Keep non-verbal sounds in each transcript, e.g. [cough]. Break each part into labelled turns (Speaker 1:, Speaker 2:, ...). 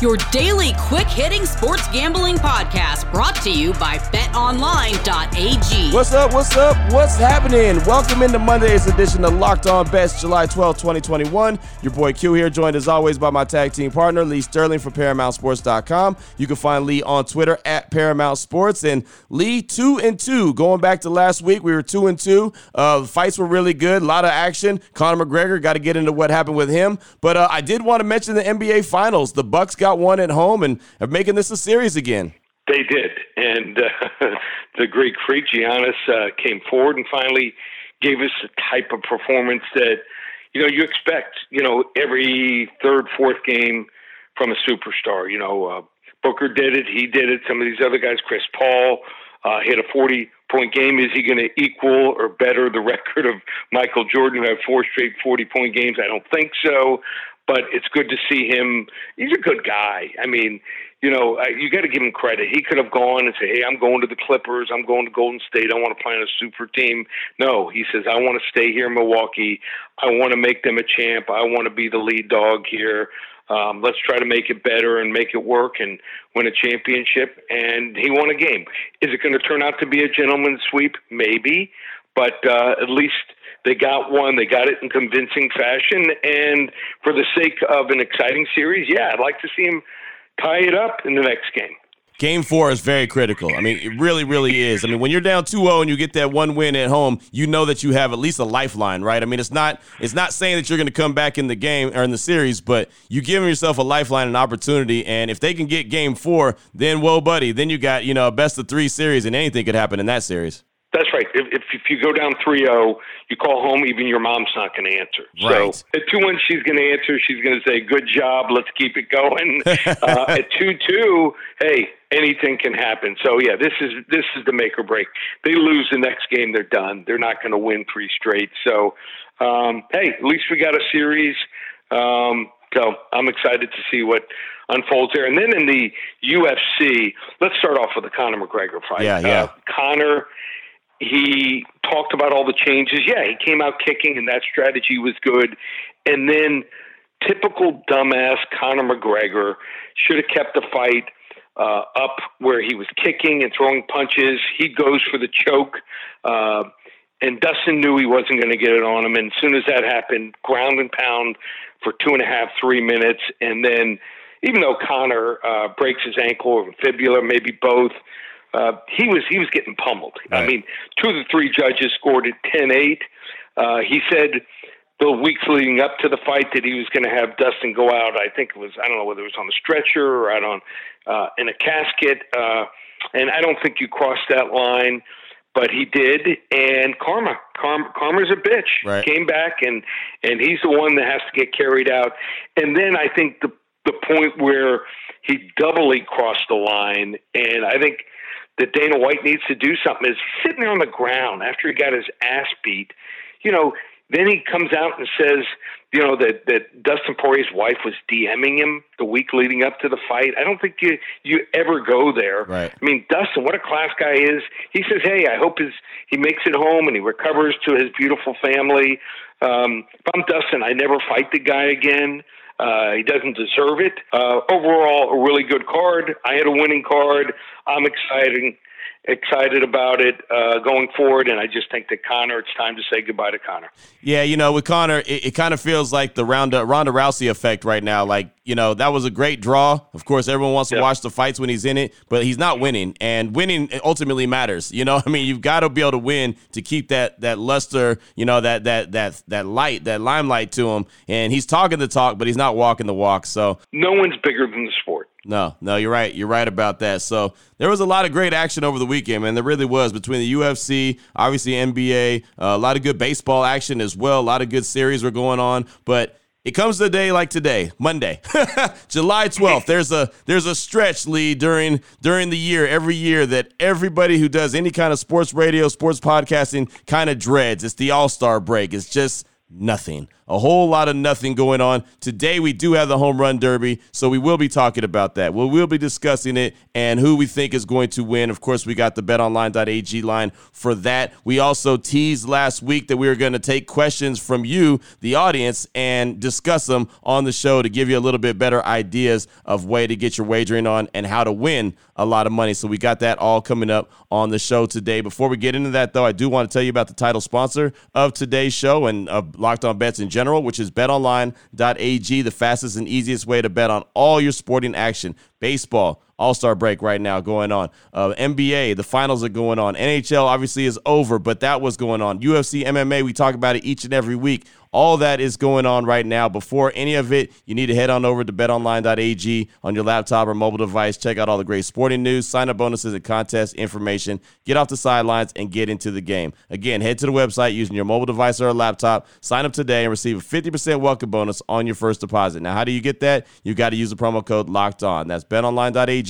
Speaker 1: your daily quick hitting sports gambling podcast brought to you by betonline.ag.
Speaker 2: What's up? What's up? What's happening? Welcome into Monday's edition of Locked On Bets, July 12, 2021. Your boy Q here, joined as always by my tag team partner, Lee Sterling from ParamountSports.com. You can find Lee on Twitter at Paramount Sports. And Lee, two and two. Going back to last week, we were two and two. Uh, fights were really good, a lot of action. Conor McGregor got to get into what happened with him. But uh, I did want to mention the NBA Finals. The Bucks got got one at home and are making this a series again.
Speaker 3: They did, and uh, [laughs] the Greek freak Giannis uh, came forward and finally gave us a type of performance that you know you expect. You know, every third, fourth game from a superstar. You know, uh, Booker did it. He did it. Some of these other guys, Chris Paul, uh, hit a forty point game. Is he going to equal or better the [laughs] record of Michael Jordan, who had four straight 40 point games? I don't think so but it's good to see him. He's a good guy. I mean, you know, you got to give him credit. He could have gone and said, "Hey, I'm going to the Clippers. I'm going to Golden State. I want to play on a super team." No, he says, "I want to stay here in Milwaukee. I want to make them a champ. I want to be the lead dog here. Um, let's try to make it better and make it work and win a championship." And he won a game. Is it going to turn out to be a gentleman's sweep? Maybe, but uh, at least they got one. They got it in convincing fashion. And for the sake of an exciting series, yeah, I'd like to see him tie it up in the next game.
Speaker 2: Game four is very critical. I mean, it really, really is. I mean, when you're down 2-0 and you get that one win at home, you know that you have at least a lifeline, right? I mean, it's not it's not saying that you're going to come back in the game or in the series, but you giving yourself a lifeline, an opportunity, and if they can get game four, then whoa, buddy, then you got you know a best of three series, and anything could happen in that series.
Speaker 3: That's right. If, if, if you go down 3-0, you call home, even your mom's not going to answer.
Speaker 2: Right.
Speaker 3: So at 2-1, she's going to answer. She's going to say, good job. Let's keep it going. [laughs] uh, at 2-2, hey, anything can happen. So yeah, this is this is the make or break. They lose the next game, they're done. They're not going to win three straight. So um, hey, at least we got a series. Um, so I'm excited to see what unfolds there. And then in the UFC, let's start off with the Conor McGregor fight.
Speaker 2: Yeah, yeah.
Speaker 3: Uh, Conor he talked about all the changes. Yeah, he came out kicking, and that strategy was good. And then, typical dumbass Conor McGregor should have kept the fight uh, up where he was kicking and throwing punches. He goes for the choke. Uh, and Dustin knew he wasn't going to get it on him. And as soon as that happened, ground and pound for two and a half, three minutes. And then, even though Conor uh, breaks his ankle or fibula, maybe both, uh, he was he was getting pummeled. Right. I mean, two of the three judges scored at 10-8. Uh, he said the weeks leading up to the fight that he was going to have Dustin go out. I think it was I don't know whether it was on a stretcher or out on uh, in a casket. Uh, and I don't think you crossed that line, but he did. And karma, karma, karma's a bitch.
Speaker 2: Right.
Speaker 3: Came back and and he's the one that has to get carried out. And then I think the the point where he doubly crossed the line, and I think that Dana White needs to do something is sitting there on the ground after he got his ass beat. You know, then he comes out and says, you know, that that Dustin Poirier's wife was DMing him the week leading up to the fight. I don't think you you ever go there.
Speaker 2: Right.
Speaker 3: I mean, Dustin, what a class guy is. He says, hey, I hope his he makes it home and he recovers to his beautiful family. Um, if I'm Dustin, I never fight the guy again. Uh, he doesn't deserve it. Uh, overall, a really good card. I had a winning card. I'm excited excited about it uh, going forward. And I just think that Conor, it's time to say goodbye to Conor.
Speaker 2: Yeah, you know, with Conor, it, it kind of feels like the Ronda, Ronda Rousey effect right now. Like, you know, that was a great draw. Of course, everyone wants to yeah. watch the fights when he's in it, but he's not winning. And winning ultimately matters. You know, [laughs] I mean, you've got to be able to win to keep that that luster, you know, that that that that light, that limelight to him. And he's talking the talk, but he's not walking the walk. So
Speaker 3: no one's bigger than the sport.
Speaker 2: No, no, you're right. You're right about that. So there was a lot of great action over the weekend, man. There really was between the UFC, obviously NBA, uh, a lot of good baseball action as well. A lot of good series were going on, but it comes to a day like today, Monday, [laughs] July 12th. There's a there's a stretch lead during during the year every year that everybody who does any kind of sports radio, sports podcasting kind of dreads. It's the All-Star break. It's just nothing. A whole lot of nothing going on. Today, we do have the home run derby, so we will be talking about that. We will be discussing it and who we think is going to win. Of course, we got the betonline.ag line for that. We also teased last week that we were going to take questions from you, the audience, and discuss them on the show to give you a little bit better ideas of way to get your wagering on and how to win a lot of money. So we got that all coming up on the show today. Before we get into that, though, I do want to tell you about the title sponsor of today's show and of Locked On Bets in general which is betonline.ag, the fastest and easiest way to bet on all your sporting action. Baseball, all Star break right now going on. Uh, NBA, the finals are going on. NHL obviously is over, but that was going on. UFC, MMA, we talk about it each and every week. All that is going on right now. Before any of it, you need to head on over to betonline.ag on your laptop or mobile device. Check out all the great sporting news, sign up bonuses, and contest information. Get off the sidelines and get into the game. Again, head to the website using your mobile device or a laptop. Sign up today and receive a 50% welcome bonus on your first deposit. Now, how do you get that? You got to use the promo code locked on. That's betonline.ag,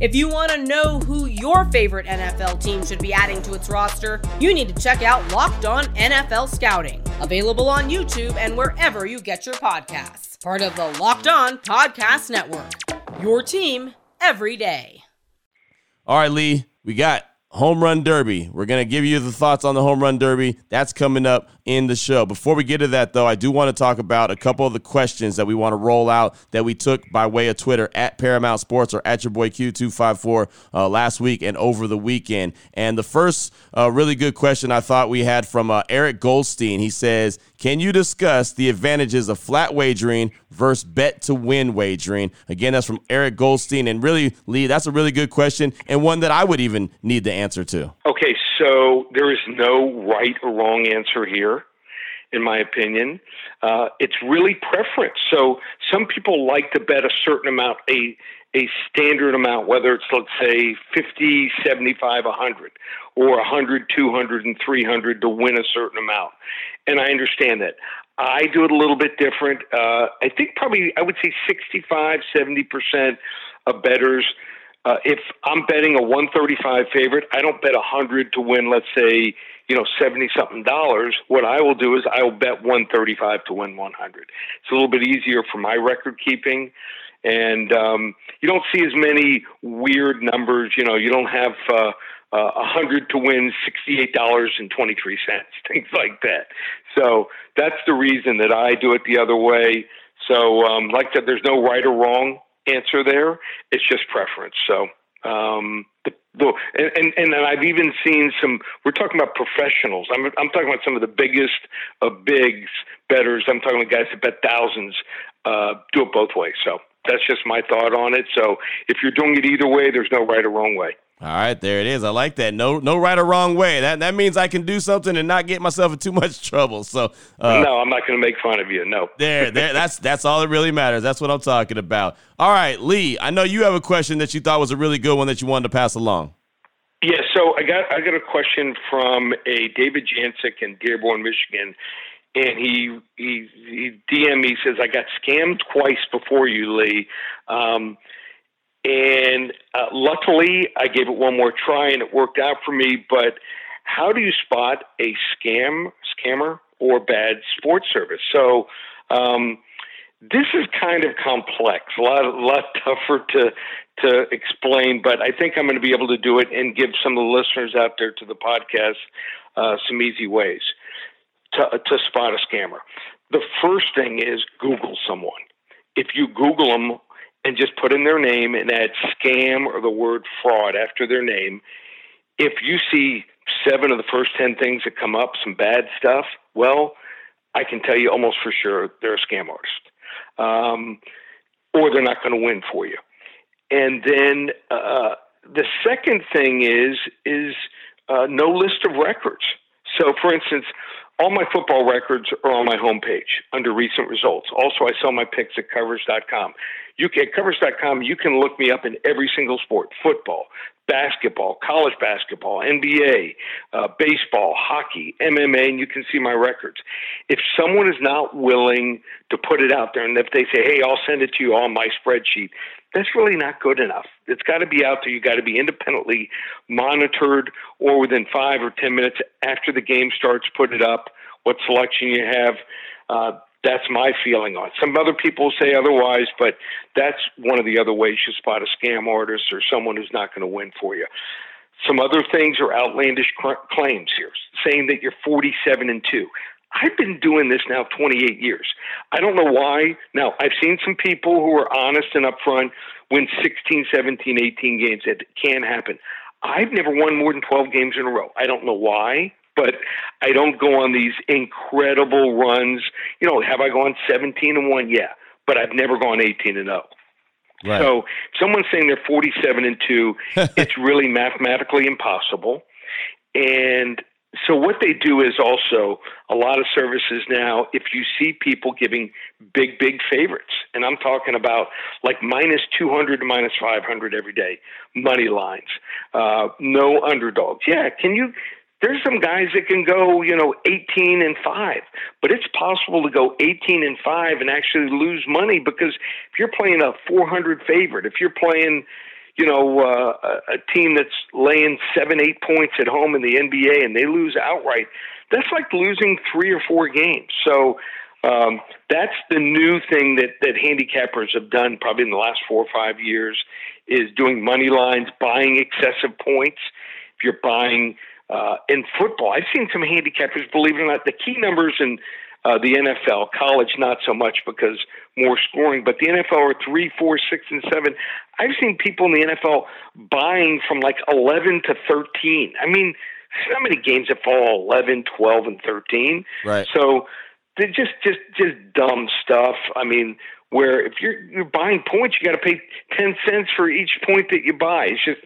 Speaker 1: If you want to know who your favorite NFL team should be adding to its roster, you need to check out Locked On NFL Scouting, available on YouTube and wherever you get your podcasts. Part of the Locked On Podcast Network. Your team every day.
Speaker 2: All right, Lee, we got home run derby. We're going to give you the thoughts on the home run derby. That's coming up in the show. Before we get to that, though, I do want to talk about a couple of the questions that we want to roll out that we took by way of Twitter at Paramount Sports or at your boy Q254 uh, last week and over the weekend. And the first uh, really good question I thought we had from uh, Eric Goldstein. He says, Can you discuss the advantages of flat wagering versus bet to win wagering? Again, that's from Eric Goldstein. And really, Lee, that's a really good question and one that I would even need to answer to.
Speaker 3: Okay, so there is no right or wrong answer here, in my opinion. Uh, it's really preference. So some people like to bet a certain amount, a a standard amount, whether it's let's say 50, 75, 100, or 100, 200, and 300 to win a certain amount. And I understand that. I do it a little bit different. Uh, I think probably I would say 65, 70% of bettors uh, if I'm betting a 135 favorite, I don't bet 100 to win, let's say, you know, 70 something dollars. What I will do is I will bet 135 to win 100. It's a little bit easier for my record keeping. And um, you don't see as many weird numbers. You know, you don't have uh, uh, 100 to win $68.23, [laughs] things like that. So that's the reason that I do it the other way. So, um, like I said, there's no right or wrong answer there. It's just preference. So, um, the, the, and, and, and I've even seen some, we're talking about professionals. I'm, I'm talking about some of the biggest of bigs betters. I'm talking about guys that bet thousands, uh, do it both ways. So that's just my thought on it. So if you're doing it either way, there's no right or wrong way.
Speaker 2: All right, there it is. I like that. No, no right or wrong way. That that means I can do something and not get myself in too much [laughs] trouble. So
Speaker 3: uh, no, I'm not going to make fun of you. No.
Speaker 2: there, there. That's that's all that really matters. That's what I'm talking about. All right, Lee. I know you have a question that you thought was a really good one that you wanted to pass along.
Speaker 3: Yeah. So I got I got a question from a David Jancic in Dearborn, Michigan, and he he, he DM me says I got scammed twice before you, Lee. Um, and uh, luckily, I gave it one more try and it worked out for me. But how do you spot a scam, scammer, or bad sports service? So um, this is kind of complex, a lot, a lot [laughs] tougher to to explain. But I think I'm going to be able to do it and give some of the listeners out there to the podcast uh, some easy ways to to spot a scammer. The first thing is Google someone. If you Google them and just put in their name and add scam or the word fraud after their name, if you see seven of the first 10 things that come up, some bad stuff, well, I can tell you almost for sure they're a scam artist. Um, or they're not going to win for you. And then uh, the second thing is is uh, no list of records. So, for instance, all my football records are on my homepage under recent results. Also, I sell my picks at covers.com. You can, at covers.com, you can look me up in every single sport football, basketball, college basketball, NBA, uh, baseball, hockey, MMA, and you can see my records. If someone is not willing to put it out there, and if they say, hey, I'll send it to you on my spreadsheet, that's really not good enough. It's got to be out there. You've got to be independently monitored, or within five or ten minutes after the game starts, put it up. What selection you have. Uh, that's my feeling on it. Some other people say otherwise, but that's one of the other ways you spot a scam artist or someone who's not going to win for you. Some other things are outlandish claims here, saying that you're 47 and 2. I've been doing this now 28 years. I don't know why. Now, I've seen some people who are honest and upfront win 16, 17, 18 games. It can happen. I've never won more than 12 games in a row. I don't know why, but I don't go on these incredible runs. You know, have I gone 17 and 1? Yeah, but I've never gone 18 and 0. Right. So, someone's saying they're 47 and 2, [laughs] it's really mathematically impossible. And so what they do is also a lot of services now if you see people giving big big favorites and i'm talking about like minus 200 to minus 500 every day money lines uh, no underdogs yeah can you there's some guys that can go you know 18 and 5 but it's possible to go 18 and 5 and actually lose money because if you're playing a 400 favorite if you're playing you know, uh, a team that's laying seven, eight points at home in the NBA and they lose outright, that's like losing three or four games. So um, that's the new thing that, that handicappers have done probably in the last four or five years is doing money lines, buying excessive points. If you're buying uh, in football, I've seen some handicappers, believe it or not, the key numbers in uh, the NFL, college not so much because more scoring, but the NFL are three, four, six, and seven. I've seen people in the NFL buying from like 11 to 13. I mean, how many games that fall 11, 12, and 13?
Speaker 2: Right.
Speaker 3: So they're just, just, just dumb stuff. I mean, where if you're you're buying points, you got to pay 10 cents for each point that you buy. It's just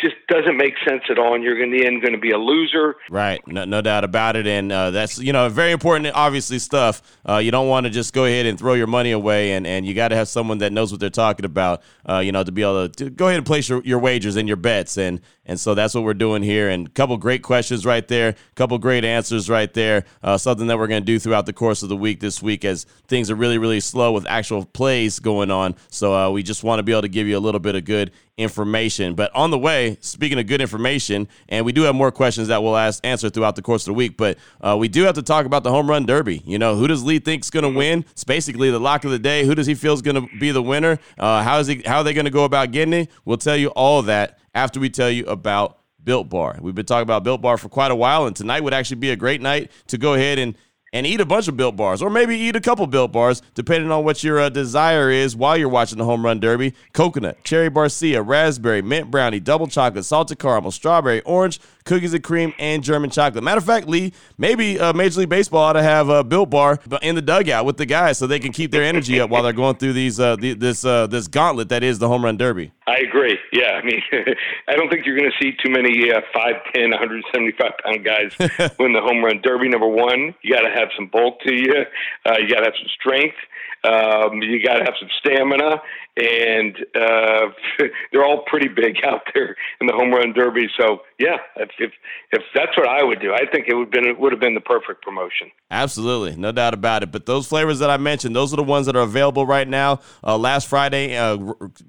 Speaker 3: just doesn't make sense at all, and you're in the end going to be a loser.
Speaker 2: Right, no, no doubt about it, and uh, that's you know very important, obviously stuff. Uh, you don't want to just go ahead and throw your money away, and, and you got to have someone that knows what they're talking about. Uh, you know, to be able to, to, go ahead and place your, your wagers and your bets, and and so that's what we're doing here. And a couple great questions right there, a couple great answers right there. Uh, something that we're going to do throughout the course of the week this week, as things are really really slow with actual plays going on. So uh, we just want to be able to give you a little bit of good information. But on the way, speaking of good information, and we do have more questions that we'll ask answer throughout the course of the week. But uh, we do have to talk about the home run derby. You know, who does Lee think is going to win? It's basically the lock of the day. Who does he feel is going to be the winner? Uh, how is he? How are they going to go about getting it? We'll tell you all that after we tell you about Built Bar. We've been talking about Built Bar for quite a while, and tonight would actually be a great night to go ahead and and eat a bunch of built bars, or maybe eat a couple built bars, depending on what your uh, desire is while you're watching the home run derby. Coconut, cherry barcia, raspberry, mint brownie, double chocolate, salted caramel, strawberry, orange, cookies and cream, and German chocolate. Matter of fact, Lee, maybe uh, Major League Baseball ought to have a built bar in the dugout with the guys so they can keep their energy up while they're going through these uh, the, this uh, this gauntlet that is the home run derby.
Speaker 3: I agree. Yeah, I mean, [laughs] I don't think you're going to see too many uh, 5'10", 175 pound guys [laughs] win the home run derby. Number one, you got to have some bulk to you. Uh, you got to have some strength. Um, you got to have some stamina, and uh, [laughs] they're all pretty big out there in the home run derby. So yeah, if, if if that's what I would do, I think it would been it would have been the perfect promotion.
Speaker 2: Absolutely, no doubt about it. But those flavors that I mentioned, those are the ones that are available right now. Uh, last Friday, uh,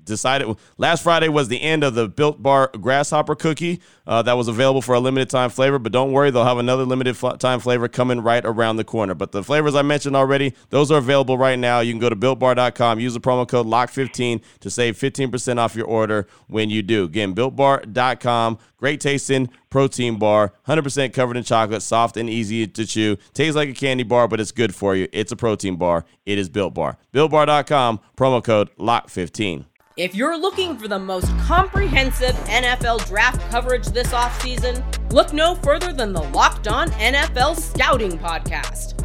Speaker 2: decided last Friday was the end of the Built Bar Grasshopper Cookie uh, that was available for a limited time flavor. But don't worry, they'll have another limited time flavor coming right around the corner. But the flavors I mentioned already, those are available right now. You can go to builtbar.com, use the promo code LOCK15 to save 15% off your order when you do. Again, builtbar.com, great tasting protein bar, 100% covered in chocolate, soft and easy to chew. Tastes like a candy bar, but it's good for you. It's a protein bar. It is Built Bar. BuiltBar.com, promo code LOCK15.
Speaker 1: If you're looking for the most comprehensive NFL draft coverage this offseason, look no further than the Locked On NFL Scouting Podcast.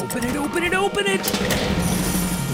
Speaker 4: Open it, open it, open it.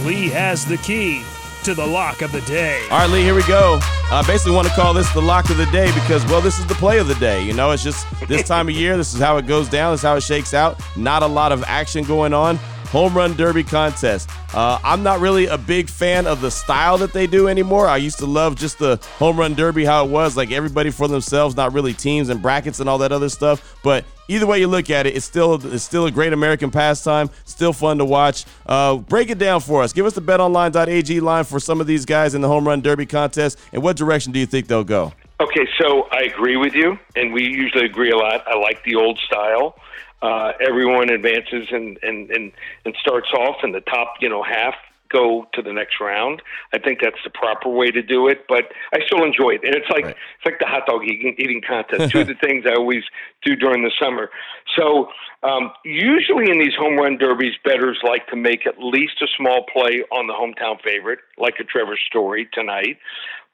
Speaker 4: Lee has the key to the lock of the day.
Speaker 2: All right, Lee, here we go. I basically want to call this the lock of the day because, well, this is the play of the day. You know, it's just this [laughs] time of year. This is how it goes down. This is how it shakes out. Not a lot of action going on. Home run derby contest. Uh, I'm not really a big fan of the style that they do anymore. I used to love just the home run derby, how it was, like everybody for themselves, not really teams and brackets and all that other stuff. But either way you look at it, it's still it's still a great American pastime. Still fun to watch. Uh, break it down for us. Give us the BetOnline.ag line for some of these guys in the home run derby contest, and what direction do you think they'll go?
Speaker 3: Okay, so I agree with you, and we usually agree a lot. I like the old style. Uh, everyone advances and, and, and, and starts off in the top, you know, half go to the next round. I think that's the proper way to do it, but I still enjoy it. And it's like right. it's like the hot dog eating, eating contest. [laughs] Two of the things I always do during the summer. So um, usually in these home run derbies, bettors like to make at least a small play on the hometown favorite, like a Trevor Story tonight.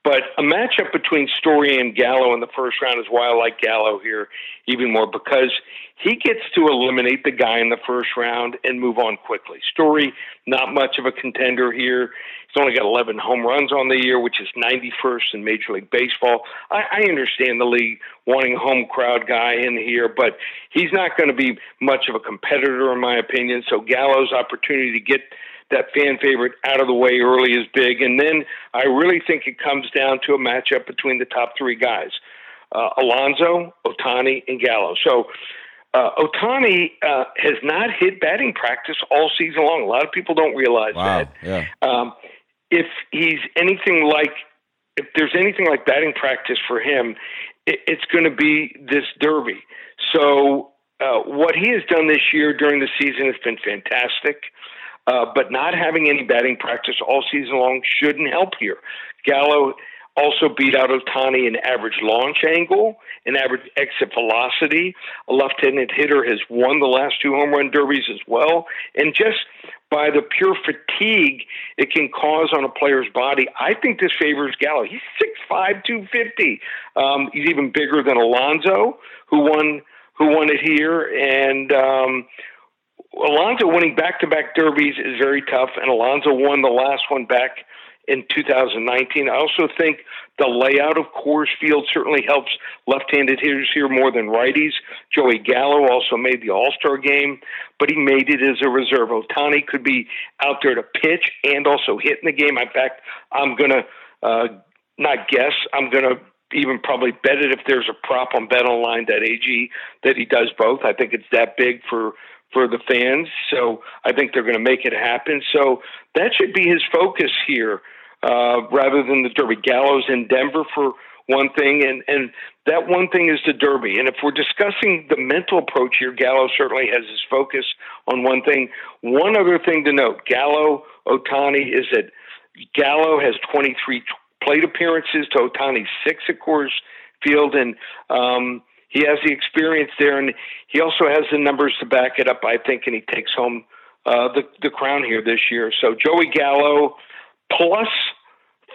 Speaker 3: But a matchup between Story and Gallo in the first round is why I like Gallo here even more because he gets to eliminate the guy in the first round and move on quickly. Story, not much of a contender here. He's only got 11 home runs on the year, which is 91st in Major League Baseball. I, I understand the league wanting a home crowd guy in here, but he's not going to be much of a competitor, in my opinion. So Gallo's opportunity to get that fan favorite out of the way early is big. And then I really think it comes down to a matchup between the top three guys uh, Alonso, Ohtani, and Gallo. So uh, Ohtani uh, has not hit batting practice all season long. A lot of people don't realize
Speaker 2: wow.
Speaker 3: that.
Speaker 2: Yeah.
Speaker 3: Um, if he's anything like, if there's anything like batting practice for him, it, it's going to be this Derby. So uh, what he has done this year during the season has been fantastic. Uh, but not having any batting practice all season long shouldn't help here. Gallo also beat out Ohtani in average launch angle and average exit velocity. A left-handed hitter has won the last two home run derbies as well. And just by the pure fatigue it can cause on a player's body, I think this favors Gallo. He's 6'5", 250. Um, he's even bigger than Alonso, who won who won it here, and um, Alonso winning back-to-back derbies is very tough, and Alonso won the last one back in 2019. I also think the layout of Coors Field certainly helps left-handed hitters here more than righties. Joey Gallo also made the All-Star game, but he made it as a reserve. Ohtani could be out there to pitch and also hit in the game. In fact, I'm gonna uh, not guess. I'm gonna even probably bet it if there's a prop on BetOnline.ag that he does both. I think it's that big for for the fans. So I think they're going to make it happen. So that should be his focus here, uh, rather than the Derby. Gallo's in Denver for one thing, and and that one thing is the Derby. And if we're discussing the mental approach here, Gallo certainly has his focus on one thing. One other thing to note: Gallo Ohtani is that Gallo has 23 plate appearances to Ohtani's six at Coors Field, and um, he has the experience there, and he also has the numbers to back it up. I think, and he takes home uh, the the crown here this year. So Joey Gallo plus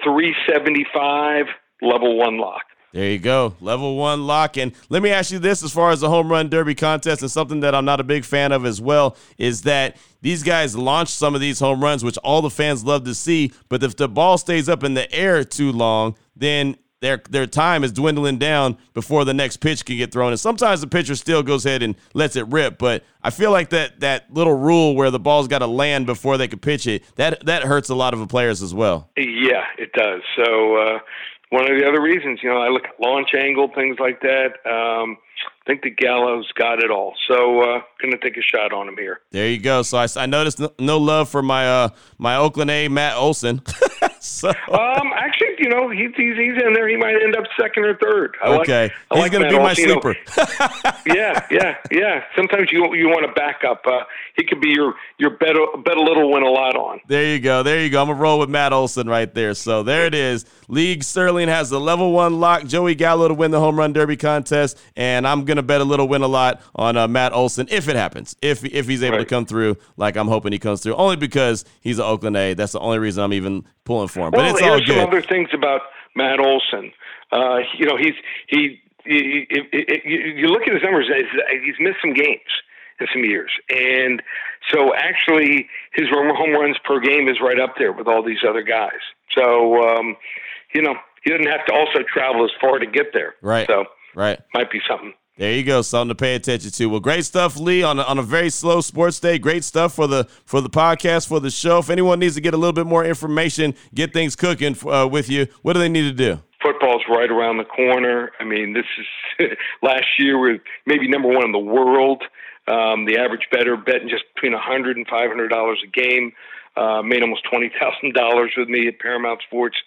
Speaker 3: three seventy five level one lock.
Speaker 2: There you go, level one lock. And let me ask you this: as far as the home run derby contest, and something that I'm not a big fan of as well, is that these guys launch some of these home runs, which all the fans love to see. But if the ball stays up in the air too long, then their their time is dwindling down before the next pitch can get thrown. And sometimes the pitcher still goes ahead and lets it rip. But I feel like that that little rule where the ball's got to land before they can pitch it that that hurts a lot of the players as well.
Speaker 3: Yeah, it does. So uh, one of the other reasons, you know, I look at launch angle, things like that. Um, I think the Gallo's got it all. So uh, gonna take a shot on him here.
Speaker 2: There you go. So I, I noticed no, no love for my uh my Oakland A Matt Olson. [laughs]
Speaker 3: so um, actually, you know, he's, he's he's in there. He might end up second or third.
Speaker 2: I okay, like, I he's like gonna be my sleeper. [laughs] [laughs]
Speaker 3: yeah, yeah, yeah. Sometimes you you want to back up. Uh, he could be your your bet bet a little, win a lot on.
Speaker 2: There you go. There you go. I'm gonna roll with Matt Olson right there. So there it is. Lee Sterling has the level one lock. Joey Gallo to win the home run derby contest, and I'm gonna gonna bet a little win a lot on uh, Matt Olson if it happens, if if he's able right. to come through like I'm hoping he comes through. Only because he's an Oakland A. That's the only reason I'm even pulling for him.
Speaker 3: Well,
Speaker 2: but it's
Speaker 3: all
Speaker 2: good.
Speaker 3: some other things about Matt Olson. Uh, you know, he's he. You, you look at his numbers; he's missed some games in some years, and so actually his home runs per game is right up there with all these other guys. So um, you know he doesn't have to also travel as far to get there.
Speaker 2: Right.
Speaker 3: So
Speaker 2: right
Speaker 3: might be something.
Speaker 2: There you go, something to pay attention to. Well, great stuff, Lee, on a, on a very slow sports day. Great stuff for the for the podcast for the show. If anyone needs to get a little bit more information, get things cooking uh, with you, what do they need to do?
Speaker 3: Football's right around the corner. I mean, this is [laughs] last year we maybe number one in the world. Um, the average better betting just between a hundred and five hundred dollars a game. Uh, made almost twenty thousand dollars with me at Paramount Sports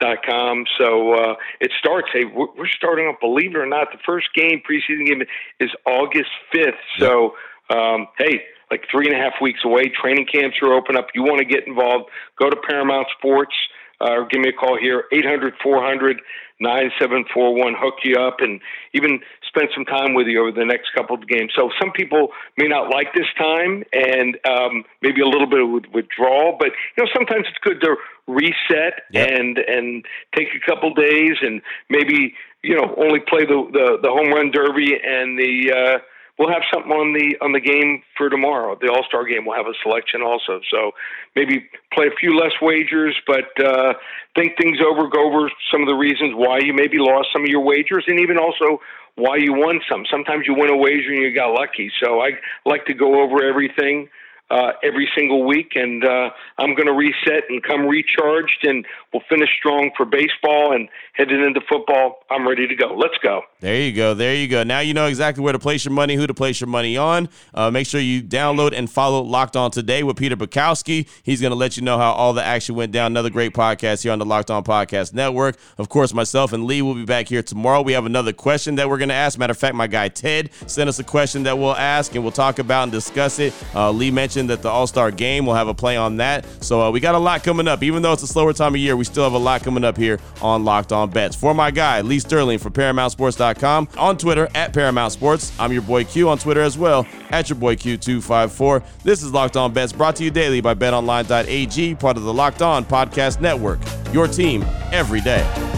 Speaker 3: dot com. So uh, it starts. Hey, we're, we're starting up. Believe it or not, the first game preseason game is August fifth. So um, hey, like three and a half weeks away. Training camps are open up. You want to get involved? Go to Paramount Sports uh, or give me a call here 800 400 9741. Hook you up and even spend some time with you over the next couple of games. So some people may not like this time and um, maybe a little bit of withdrawal, but you know sometimes it's good to reset yep. and and take a couple days and maybe you know only play the the, the home run derby and the uh, we'll have something on the on the game for tomorrow. The All Star game will have a selection also. So maybe play a few less wagers, but uh, think things over. Go over some of the reasons why you maybe lost some of your wagers, and even also why you won some. Sometimes you win a wager and you got lucky. So I like to go over everything uh, every single week, and uh, I'm going to reset and come recharged, and we'll finish strong for baseball and heading into football. I'm ready to go. Let's go.
Speaker 2: There you go. There you go. Now you know exactly where to place your money, who to place your money on. Uh, make sure you download and follow Locked On Today with Peter Bukowski. He's going to let you know how all the action went down. Another great podcast here on the Locked On Podcast Network. Of course, myself and Lee will be back here tomorrow. We have another question that we're going to ask. Matter of fact, my guy Ted sent us a question that we'll ask and we'll talk about and discuss it. Uh, Lee mentioned mentioned that the All Star game will have a play on that. So uh, we got a lot coming up. Even though it's a slower time of year, we still have a lot coming up here on Locked On Bets. For my guy, Lee Sterling from ParamountSports.com, on Twitter at Paramount Sports. I'm your boy Q on Twitter as well, at your boy Q254. This is Locked On Bets brought to you daily by BetOnline.ag, part of the Locked On Podcast Network. Your team every day.